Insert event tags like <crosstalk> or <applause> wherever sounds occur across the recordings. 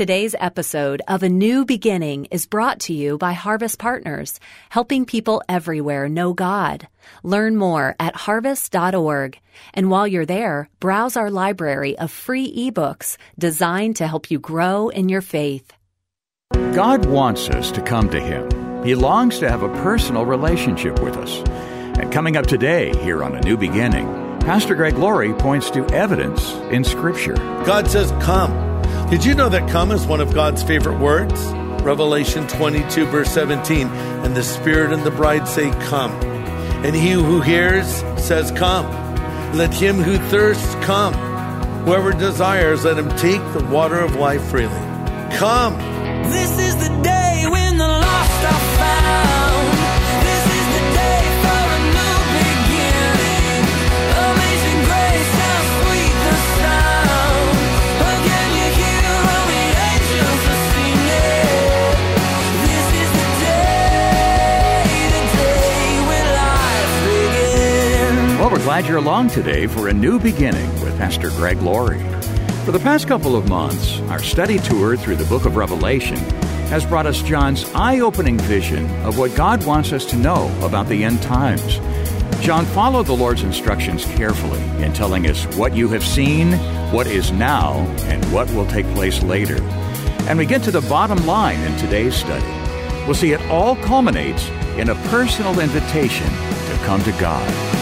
Today's episode of A New Beginning is brought to you by Harvest Partners, helping people everywhere know God. Learn more at harvest.org. And while you're there, browse our library of free ebooks designed to help you grow in your faith. God wants us to come to Him. He longs to have a personal relationship with us. And coming up today, here on A New Beginning, Pastor Greg Laurie points to evidence in Scripture. God says, Come. Did you know that come is one of God's favorite words? Revelation 22, verse 17. And the Spirit and the bride say, Come. And he who hears says, Come. Let him who thirsts come. Whoever desires, let him take the water of life freely. Come. This is the day when glad you're along today for a new beginning with Pastor Greg Laurie. For the past couple of months, our study tour through the book of Revelation has brought us John's eye opening vision of what God wants us to know about the end times. John followed the Lord's instructions carefully in telling us what you have seen, what is now, and what will take place later. And we get to the bottom line in today's study. We'll see it all culminates in a personal invitation to come to God.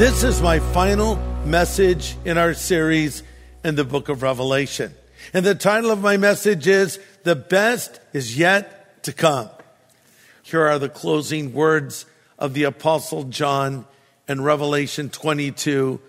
This is my final message in our series in the book of Revelation. And the title of my message is The Best is Yet to Come. Here are the closing words of the Apostle John in Revelation 22.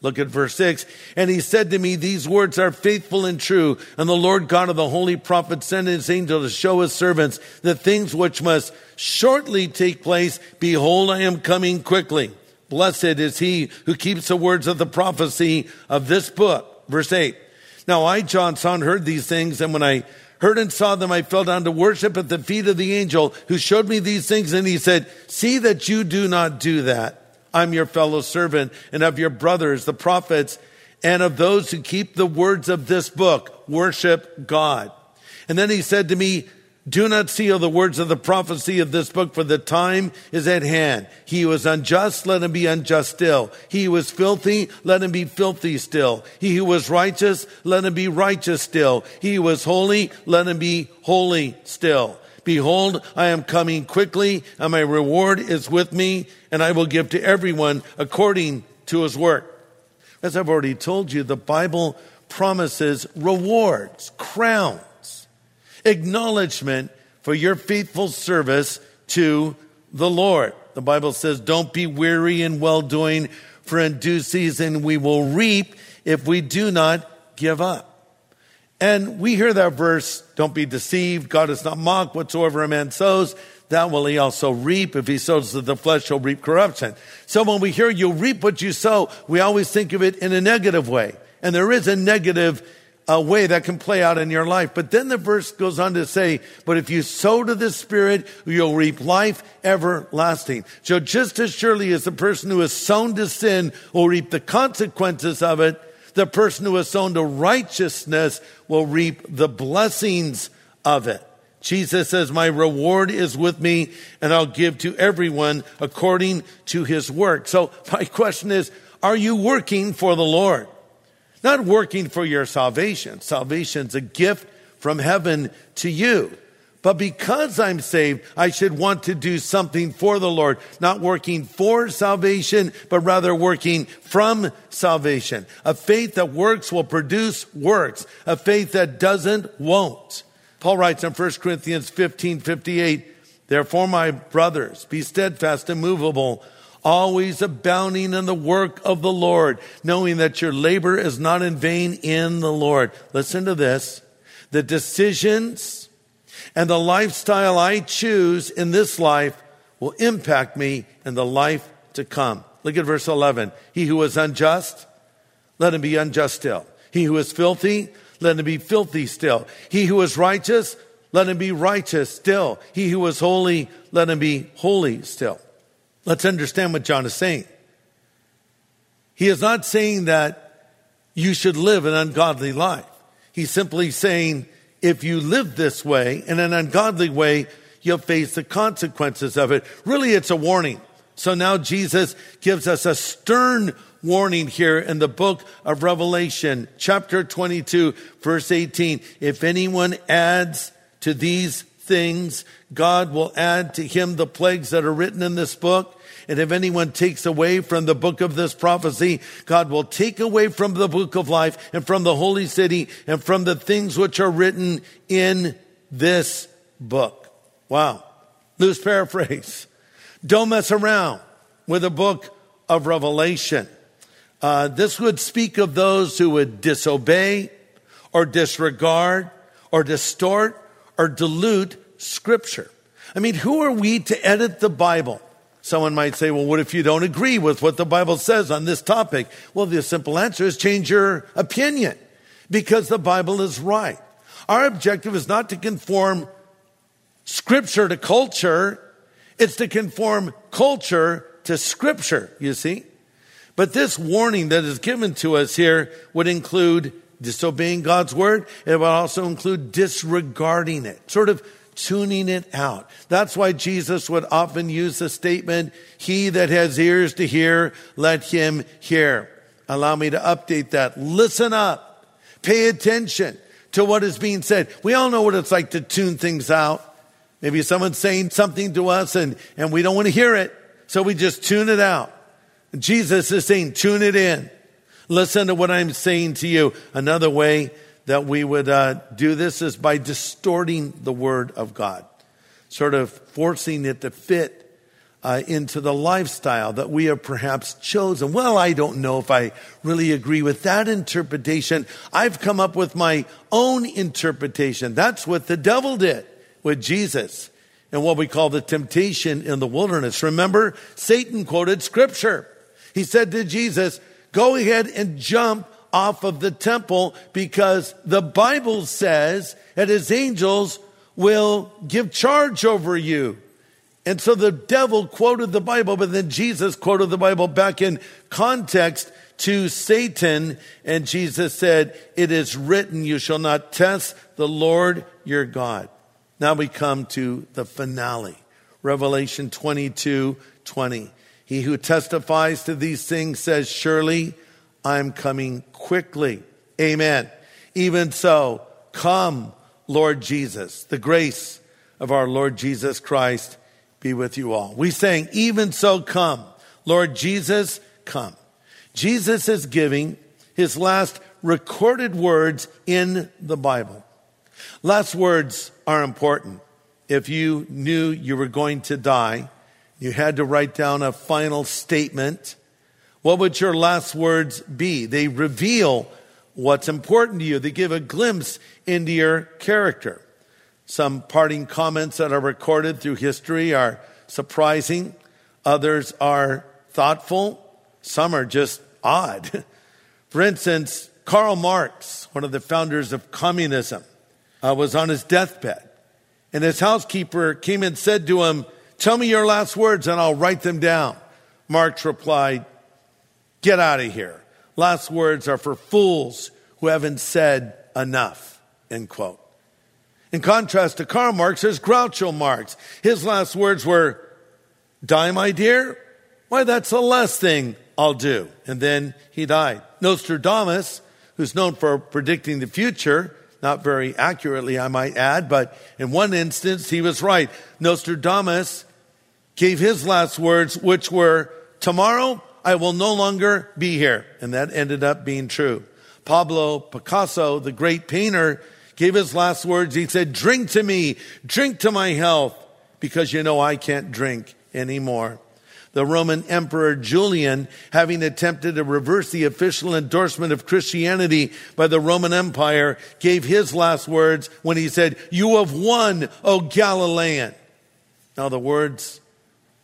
Look at verse 6. And he said to me, These words are faithful and true. And the Lord God of the holy prophet sent his angel to show his servants the things which must shortly take place. Behold, I am coming quickly. Blessed is he who keeps the words of the prophecy of this book. Verse 8. Now I, John, and heard these things, and when I heard and saw them, I fell down to worship at the feet of the angel who showed me these things, and he said, See that you do not do that. I'm your fellow servant and of your brothers, the prophets, and of those who keep the words of this book. Worship God. And then he said to me, do not seal the words of the prophecy of this book, for the time is at hand. He was unjust, let him be unjust still. He who was filthy, let him be filthy still. He who was righteous, let him be righteous still. He who was holy, let him be holy still. Behold, I am coming quickly, and my reward is with me, and I will give to everyone according to his work. As I've already told you, the Bible promises rewards, crowns acknowledgement for your faithful service to the Lord. The Bible says, don't be weary in well doing, for in due season we will reap if we do not give up. And we hear that verse, don't be deceived. God is not mocked. Whatsoever a man sows, that will he also reap. If he sows to the flesh, he'll reap corruption. So when we hear you reap what you sow, we always think of it in a negative way. And there is a negative a way that can play out in your life. But then the verse goes on to say, but if you sow to the Spirit, you'll reap life everlasting. So just as surely as the person who has sown to sin will reap the consequences of it, the person who has sown to righteousness will reap the blessings of it. Jesus says, my reward is with me and I'll give to everyone according to his work. So my question is, are you working for the Lord? Not working for your salvation. Salvation's a gift from heaven to you. But because I'm saved, I should want to do something for the Lord, not working for salvation, but rather working from salvation. A faith that works will produce works. A faith that doesn't won't. Paul writes in 1 Corinthians 15, 58, Therefore, my brothers, be steadfast, immovable, always abounding in the work of the Lord, knowing that your labor is not in vain in the Lord. Listen to this. The decisions and the lifestyle I choose in this life will impact me in the life to come. Look at verse 11. He who is unjust, let him be unjust still. He who is filthy, let him be filthy still. He who is righteous, let him be righteous still. He who is holy, let him be holy still. Let's understand what John is saying. He is not saying that you should live an ungodly life. He's simply saying if you live this way in an ungodly way, you'll face the consequences of it. Really, it's a warning. So now Jesus gives us a stern warning here in the book of Revelation, chapter 22, verse 18. If anyone adds to these things, God will add to him the plagues that are written in this book. And if anyone takes away from the book of this prophecy, God will take away from the book of life and from the holy city and from the things which are written in this book. Wow. Loose paraphrase. Don't mess around with a book of Revelation. Uh, this would speak of those who would disobey or disregard or distort or dilute scripture. I mean, who are we to edit the Bible? Someone might say, well, what if you don't agree with what the Bible says on this topic? Well, the simple answer is change your opinion because the Bible is right. Our objective is not to conform scripture to culture. It's to conform culture to scripture, you see? But this warning that is given to us here would include disobeying God's word. It would also include disregarding it, sort of tuning it out. That's why Jesus would often use the statement, he that has ears to hear, let him hear. Allow me to update that. Listen up. Pay attention to what is being said. We all know what it's like to tune things out. Maybe someone's saying something to us and, and we don't want to hear it. So we just tune it out. Jesus is saying, tune it in. Listen to what I'm saying to you. Another way that we would uh, do this is by distorting the word of God, sort of forcing it to fit uh, into the lifestyle that we have perhaps chosen. Well, I don't know if I really agree with that interpretation. I've come up with my own interpretation. That's what the devil did with Jesus and what we call the temptation in the wilderness. Remember, Satan quoted scripture. He said to Jesus, go ahead and jump off of the temple because the Bible says that his angels will give charge over you. And so the devil quoted the Bible, but then Jesus quoted the Bible back in context to Satan. And Jesus said, it is written, you shall not test the Lord your God. Now we come to the finale. Revelation 22, 20. He who testifies to these things says, surely I'm coming quickly. Amen. Even so, come, Lord Jesus. The grace of our Lord Jesus Christ be with you all. We saying, even so, come. Lord Jesus, come. Jesus is giving his last recorded words in the Bible. Last words are important. If you knew you were going to die, you had to write down a final statement what would your last words be? They reveal what's important to you. They give a glimpse into your character. Some parting comments that are recorded through history are surprising. Others are thoughtful. Some are just odd. <laughs> For instance, Karl Marx, one of the founders of communism, uh, was on his deathbed. And his housekeeper came and said to him, Tell me your last words and I'll write them down. Marx replied, Get out of here. Last words are for fools who haven't said enough. End quote. In contrast to Karl Marx, there's Groucho Marx. His last words were, Die, my dear? Why, that's the last thing I'll do. And then he died. Nostradamus, who's known for predicting the future, not very accurately, I might add, but in one instance, he was right. Nostradamus gave his last words, which were, Tomorrow I will no longer be here. And that ended up being true. Pablo Picasso, the great painter, gave his last words. He said, drink to me, drink to my health, because you know I can't drink anymore. The Roman Emperor Julian, having attempted to reverse the official endorsement of Christianity by the Roman Empire, gave his last words when he said, You have won, O Galilean. Now, the words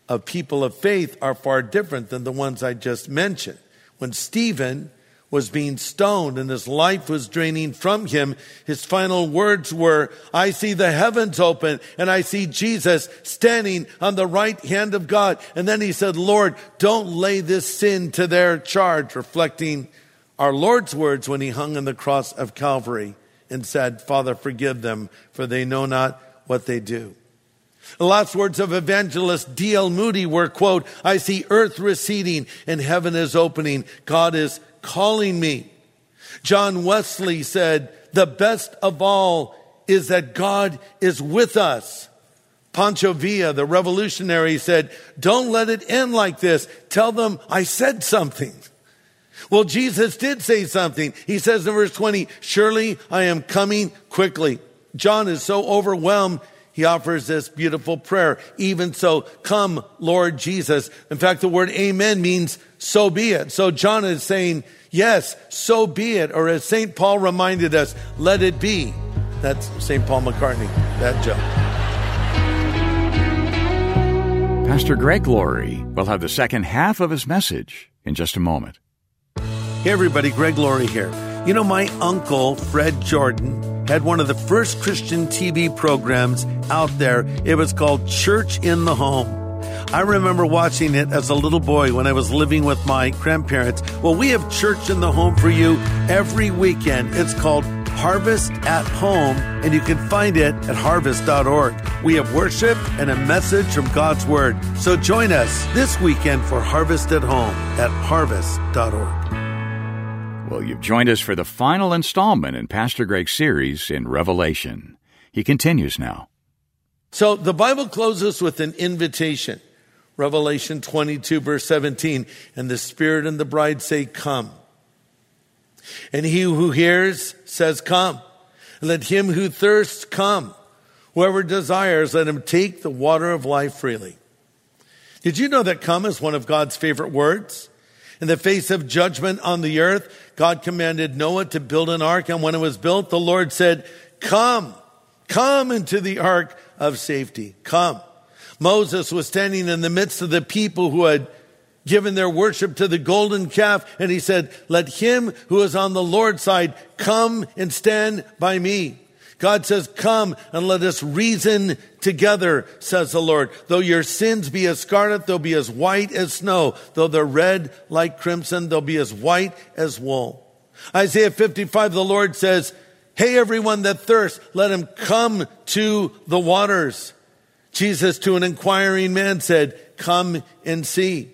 of people of faith are far different than the ones I just mentioned. When Stephen was being stoned and his life was draining from him, his final words were, I see the heavens open and I see Jesus standing on the right hand of God. And then he said, Lord, don't lay this sin to their charge, reflecting our Lord's words when he hung on the cross of Calvary and said, Father, forgive them, for they know not what they do. The last words of evangelist D.L. Moody were, quote, I see earth receding and heaven is opening. God is calling me. John Wesley said, the best of all is that God is with us. Pancho Villa, the revolutionary, said, don't let it end like this. Tell them I said something. Well, Jesus did say something. He says in verse 20, surely I am coming quickly. John is so overwhelmed he offers this beautiful prayer. Even so, come, Lord Jesus. In fact, the word amen means so be it. So John is saying, yes, so be it. Or as St. Paul reminded us, let it be. That's St. Paul McCartney, that joke. Pastor Greg Laurie will have the second half of his message in just a moment. Hey everybody, Greg Laurie here. You know, my uncle, Fred Jordan, had one of the first Christian TV programs out there. It was called Church in the Home. I remember watching it as a little boy when I was living with my grandparents. Well, we have Church in the Home for you every weekend. It's called Harvest at Home, and you can find it at harvest.org. We have worship and a message from God's Word. So join us this weekend for Harvest at Home at harvest.org. Well, you've joined us for the final installment in Pastor Greg's series in Revelation. He continues now. So the Bible closes with an invitation. Revelation 22, verse 17. And the Spirit and the bride say, Come. And he who hears says, Come. Let him who thirsts come. Whoever desires, let him take the water of life freely. Did you know that come is one of God's favorite words? In the face of judgment on the earth, God commanded Noah to build an ark. And when it was built, the Lord said, Come, come into the ark of safety. Come. Moses was standing in the midst of the people who had given their worship to the golden calf. And he said, let him who is on the Lord's side come and stand by me. God says, come and let us reason together, says the Lord. Though your sins be as scarlet, they'll be as white as snow. Though they're red like crimson, they'll be as white as wool. Isaiah 55, the Lord says, Hey, everyone that thirsts, let him come to the waters. Jesus to an inquiring man said, come and see.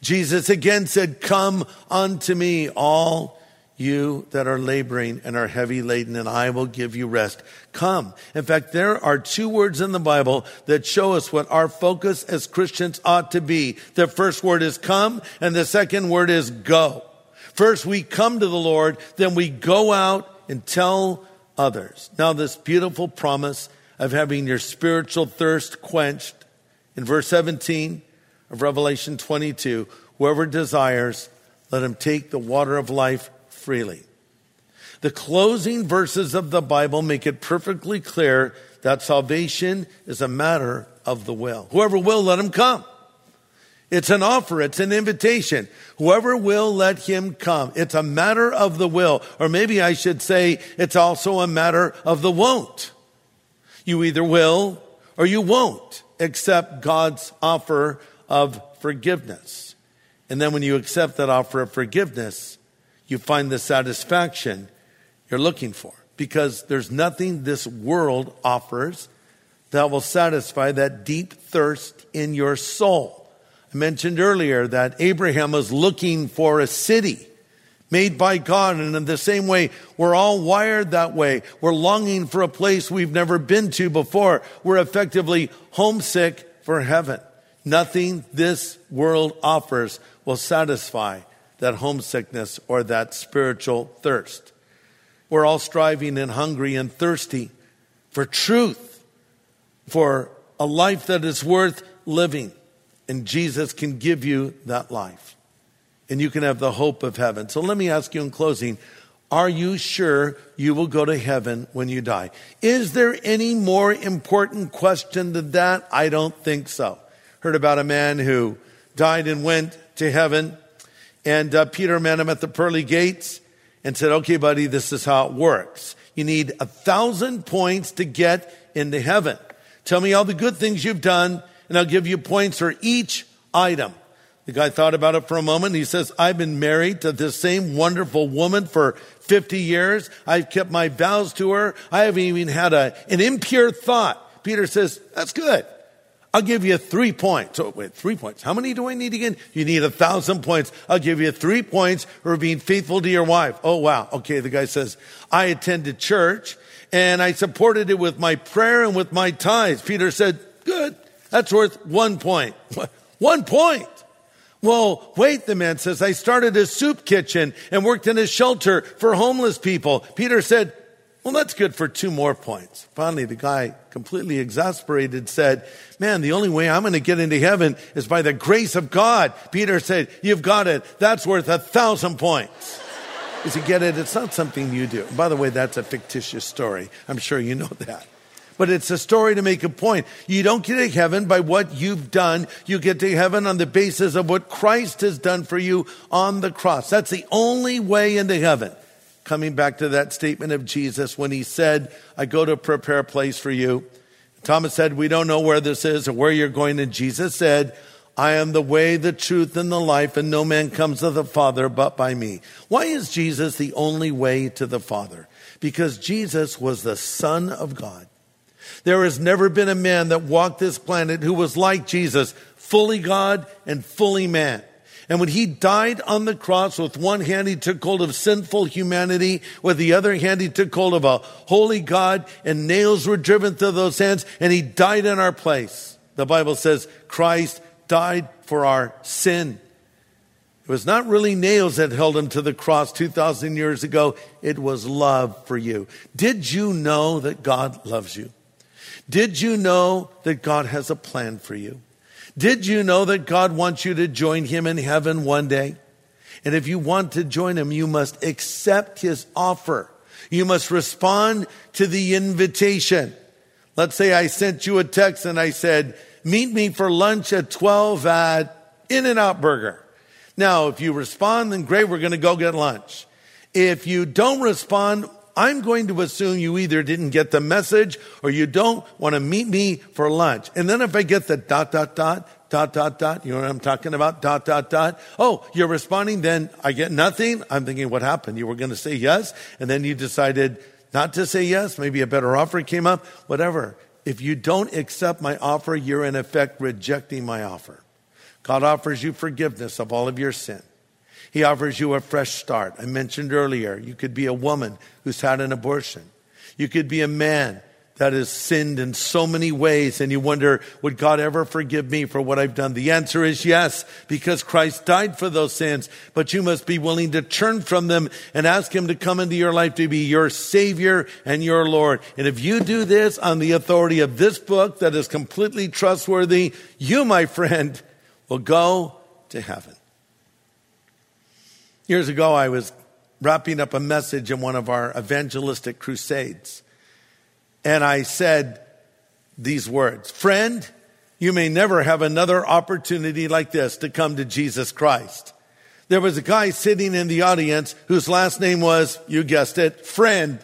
Jesus again said, come unto me, all you that are laboring and are heavy laden, and I will give you rest. Come. In fact, there are two words in the Bible that show us what our focus as Christians ought to be. The first word is come, and the second word is go. First, we come to the Lord, then we go out and tell others. Now, this beautiful promise of having your spiritual thirst quenched in verse 17 of Revelation 22 whoever desires, let him take the water of life freely. The closing verses of the Bible make it perfectly clear that salvation is a matter of the will. Whoever will, let him come. It's an offer. It's an invitation. Whoever will, let him come. It's a matter of the will. Or maybe I should say it's also a matter of the won't. You either will or you won't accept God's offer of forgiveness. And then when you accept that offer of forgiveness, you find the satisfaction you're looking for because there's nothing this world offers that will satisfy that deep thirst in your soul. I mentioned earlier that Abraham was looking for a city made by God. And in the same way, we're all wired that way. We're longing for a place we've never been to before. We're effectively homesick for heaven. Nothing this world offers will satisfy that homesickness or that spiritual thirst. We're all striving and hungry and thirsty for truth, for a life that is worth living. And Jesus can give you that life. And you can have the hope of heaven. So let me ask you in closing are you sure you will go to heaven when you die? Is there any more important question than that? I don't think so. Heard about a man who died and went to heaven And uh, Peter met him at the pearly gates and said, okay, buddy, this is how it works. You need a thousand points to get into heaven. Tell me all the good things you've done, and I'll give you points for each item. The guy thought about it for a moment. He says, I've been married to this same wonderful woman for 50 years. I've kept my vows to her. I haven't even had a, an impure thought. Peter says, that's good. I'll give you three points. Oh, wait, three points. How many do I need again? You need a thousand points. I'll give you three points for being faithful to your wife. Oh, wow. Okay. The guy says, I attended church and I supported it with my prayer and with my tithes. Peter said, good. That's worth one point. <laughs> One point. Well, wait, the man says, I started a soup kitchen and worked in a shelter for homeless people. Peter said, well, that's good for two more points. Finally, the guy, completely exasperated, said, Man, the only way I'm going to get into heaven is by the grace of God. Peter said, You've got it. That's worth a thousand points. <laughs> You see, get it? It's not something you do. By the way, that's a fictitious story. I'm sure you know that. But it's a story to make a point. You don't get to heaven by what you've done. You get to heaven on the basis of what Christ has done for you on the cross. That's the only way into heaven. Coming back to that statement of Jesus when he said, I go to prepare a place for you. Thomas said, We don't know where this is or where you're going. And Jesus said, I am the way, the truth, and the life, and no man comes to the Father but by me. Why is Jesus the only way to the Father? Because Jesus was the Son of God. There has never been a man that walked this planet who was like Jesus, fully God and fully man. And when he died on the cross, with one hand he took hold of sinful humanity, with the other hand he took hold of a holy God, and nails were driven through those hands, and he died in our place. The Bible says Christ died for our sin. It was not really nails that held him to the cross 2,000 years ago. It was love for you. Did you know that God loves you? Did you know that God has a plan for you? Did you know that God wants you to join him in heaven one day? And if you want to join him, you must accept his offer. You must respond to the invitation. Let's say I sent you a text and I said, meet me for lunch at 12 at In-N-Out Burger. Now, if you respond, then great, we're going to go get lunch. If you don't respond, I'm going to assume you either didn't get the message or you don't want to meet me for lunch. And then if I get the dot, dot, dot, dot, dot, dot, you know what I'm talking about? Dot, dot, dot. Oh, you're responding, then I get nothing. I'm thinking, what happened? You were going to say yes, and then you decided not to say yes. Maybe a better offer came up, whatever. If you don't accept my offer, you're in effect rejecting my offer. God offers you forgiveness of all of your sin. He offers you a fresh start. I mentioned earlier, you could be a woman who's had an abortion. You could be a man that has sinned in so many ways and you wonder, would God ever forgive me for what I've done? The answer is yes, because Christ died for those sins, but you must be willing to turn from them and ask Him to come into your life to be your Savior and your Lord. And if you do this on the authority of this book that is completely trustworthy, you, my friend, will go to heaven. Years ago, I was wrapping up a message in one of our evangelistic crusades. And I said these words Friend, you may never have another opportunity like this to come to Jesus Christ. There was a guy sitting in the audience whose last name was, you guessed it, Friend.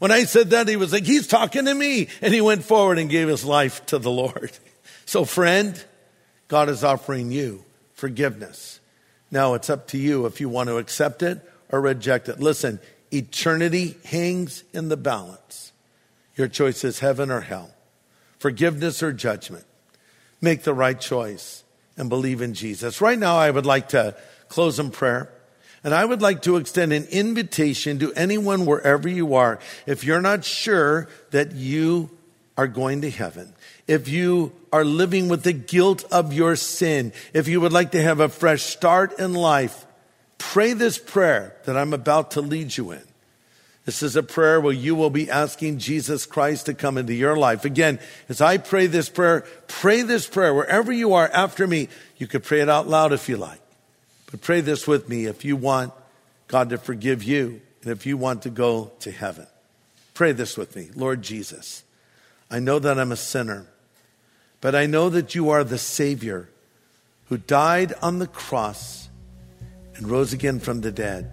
When I said that, he was like, He's talking to me. And he went forward and gave his life to the Lord. <laughs> So, friend, God is offering you forgiveness. Now it's up to you if you want to accept it or reject it. Listen, eternity hangs in the balance. Your choice is heaven or hell, forgiveness or judgment. Make the right choice and believe in Jesus. Right now, I would like to close in prayer. And I would like to extend an invitation to anyone wherever you are. If you're not sure that you are going to heaven, if you are living with the guilt of your sin, if you would like to have a fresh start in life, pray this prayer that I'm about to lead you in. This is a prayer where you will be asking Jesus Christ to come into your life. Again, as I pray this prayer, pray this prayer wherever you are after me. You could pray it out loud if you like, but pray this with me if you want God to forgive you and if you want to go to heaven. Pray this with me. Lord Jesus, I know that I'm a sinner. But I know that you are the Savior who died on the cross and rose again from the dead.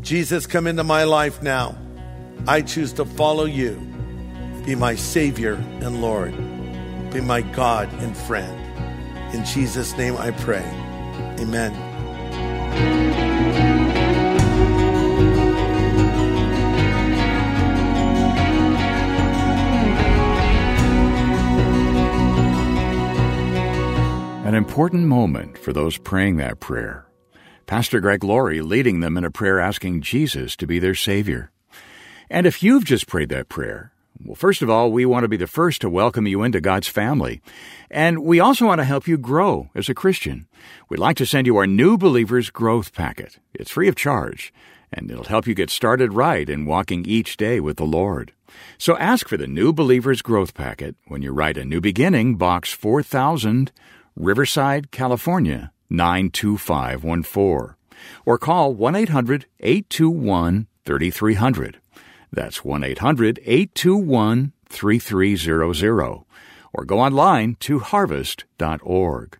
Jesus, come into my life now. I choose to follow you. Be my Savior and Lord. Be my God and friend. In Jesus' name I pray. Amen. Important moment for those praying that prayer. Pastor Greg Laurie leading them in a prayer asking Jesus to be their Savior. And if you've just prayed that prayer, well, first of all, we want to be the first to welcome you into God's family. And we also want to help you grow as a Christian. We'd like to send you our New Believers Growth Packet. It's free of charge, and it'll help you get started right in walking each day with the Lord. So ask for the New Believers Growth Packet when you write a New Beginning, Box 4000, Riverside, California 92514, or call 1 800 821 3300. That's 1 800 821 3300, or go online to harvest.org.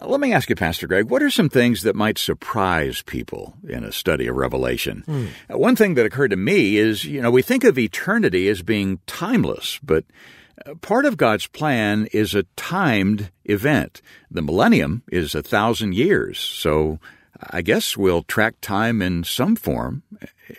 Uh, Let me ask you, Pastor Greg, what are some things that might surprise people in a study of Revelation? Uh, One thing that occurred to me is, you know, we think of eternity as being timeless, but part of God's plan is a timed event. The millennium is a thousand years, so I guess we'll track time in some form.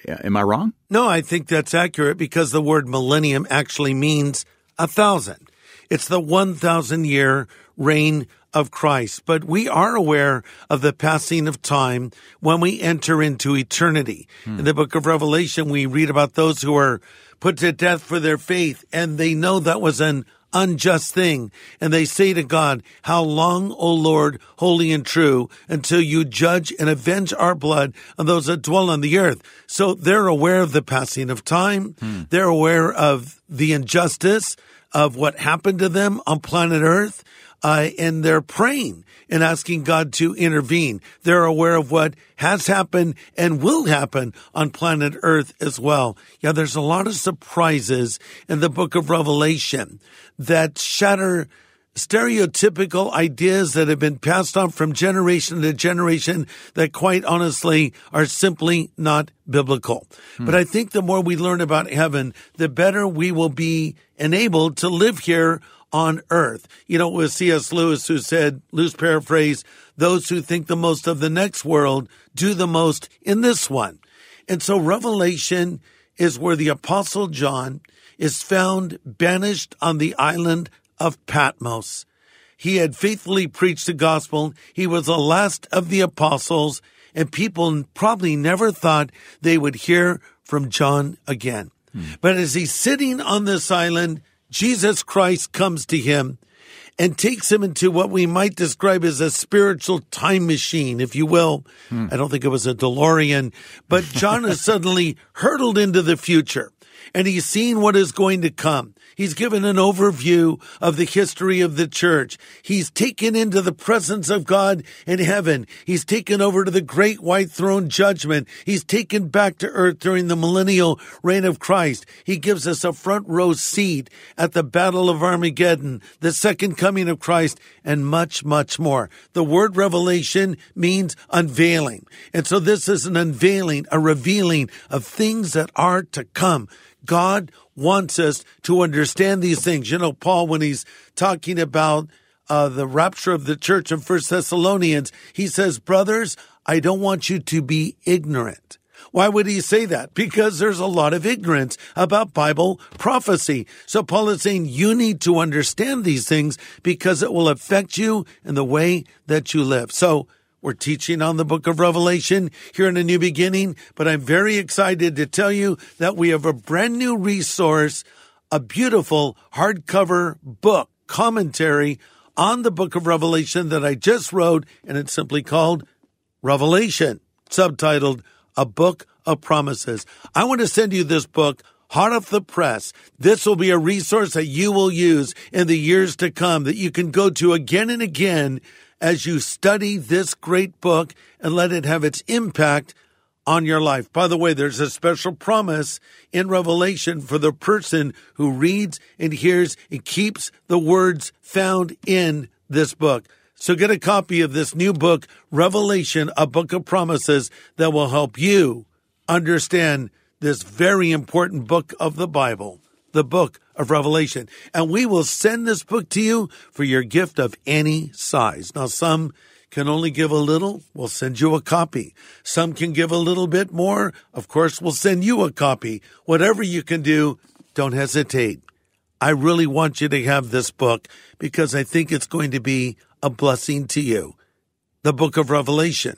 Am I wrong? No, I think that's accurate because the word millennium actually means a thousand. It's the 1,000 year reign of Christ. But we are aware of the passing of time when we enter into eternity. Hmm. In the book of Revelation, we read about those who are put to death for their faith and they know that was an unjust thing. And they say to God, How long, O Lord, holy and true, until you judge and avenge our blood on those that dwell on the earth? So they're aware of the passing of time. Hmm. They're aware of the injustice of what happened to them on planet earth. Uh, and they're praying and asking God to intervene. They're aware of what has happened and will happen on planet Earth as well. Yeah, there's a lot of surprises in the book of Revelation that shatter stereotypical ideas that have been passed on from generation to generation that quite honestly are simply not biblical. But I think the more we learn about heaven, the better we will be enabled to live here on earth. You know, it was C.S. Lewis who said, loose paraphrase, those who think the most of the next world do the most in this one. And so Revelation is where the apostle John is found banished on the island of Patmos. He had faithfully preached the gospel. He was the last of the apostles and people probably never thought they would hear from John again. Hmm. But as he's sitting on this island, Jesus Christ comes to him and takes him into what we might describe as a spiritual time machine, if you will. Hmm. I don't think it was a DeLorean, but John is <laughs> suddenly hurtled into the future and he's seen what is going to come. He's given an overview of the history of the church. He's taken into the presence of God in heaven. He's taken over to the great white throne judgment. He's taken back to earth during the millennial reign of Christ. He gives us a front row seat at the battle of Armageddon, the second coming of Christ, and much, much more. The word revelation means unveiling. And so this is an unveiling, a revealing of things that are to come. God wants us to understand these things. You know, Paul, when he's talking about uh, the rapture of the church in First Thessalonians, he says, brothers, I don't want you to be ignorant. Why would he say that? Because there's a lot of ignorance about Bible prophecy. So Paul is saying you need to understand these things because it will affect you in the way that you live. So we're teaching on the book of Revelation here in a new beginning, but I'm very excited to tell you that we have a brand new resource, a beautiful hardcover book commentary on the book of Revelation that I just wrote, and it's simply called Revelation, subtitled A Book of Promises. I want to send you this book hot off the press. This will be a resource that you will use in the years to come that you can go to again and again as you study this great book and let it have its impact on your life. By the way, there's a special promise in Revelation for the person who reads and hears and keeps the words found in this book. So get a copy of this new book, Revelation, a book of promises that will help you understand this very important book of the Bible, the book of Revelation. And we will send this book to you for your gift of any size. Now, some can only give a little, we'll send you a copy. Some can give a little bit more, of course, we'll send you a copy. Whatever you can do, don't hesitate. I really want you to have this book because I think it's going to be a blessing to you. The book of Revelation,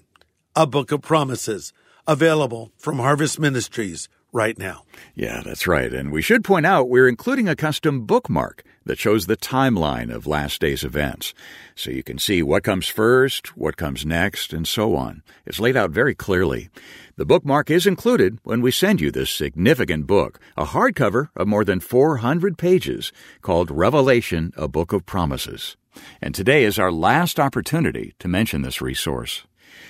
a book of promises, available from Harvest Ministries right now. Yeah, that's right. And we should point out we're including a custom bookmark that shows the timeline of last day's events. So you can see what comes first, what comes next, and so on. It's laid out very clearly. The bookmark is included when we send you this significant book, a hardcover of more than 400 pages called Revelation, a Book of Promises. And today is our last opportunity to mention this resource.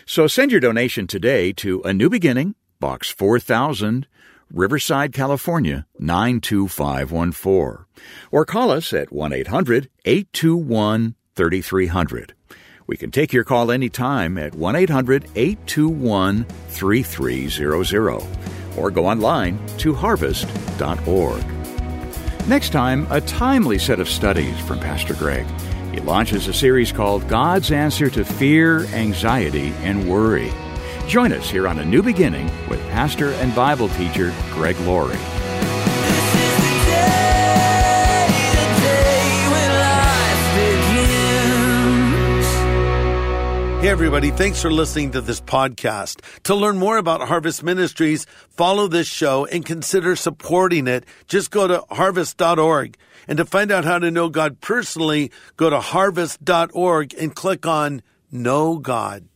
So send your donation today to A New Beginning, Box 4000, Riverside, California 92514. Or call us at 1 800 821 3300. We can take your call anytime at 1 800 821 3300 or go online to harvest.org. Next time, a timely set of studies from Pastor Greg. He launches a series called God's Answer to Fear, Anxiety, and Worry. Join us here on A New Beginning with pastor and Bible teacher Greg Laurie. Hey, everybody. Thanks for listening to this podcast. To learn more about Harvest Ministries, follow this show and consider supporting it. Just go to harvest.org. And to find out how to know God personally, go to harvest.org and click on Know God.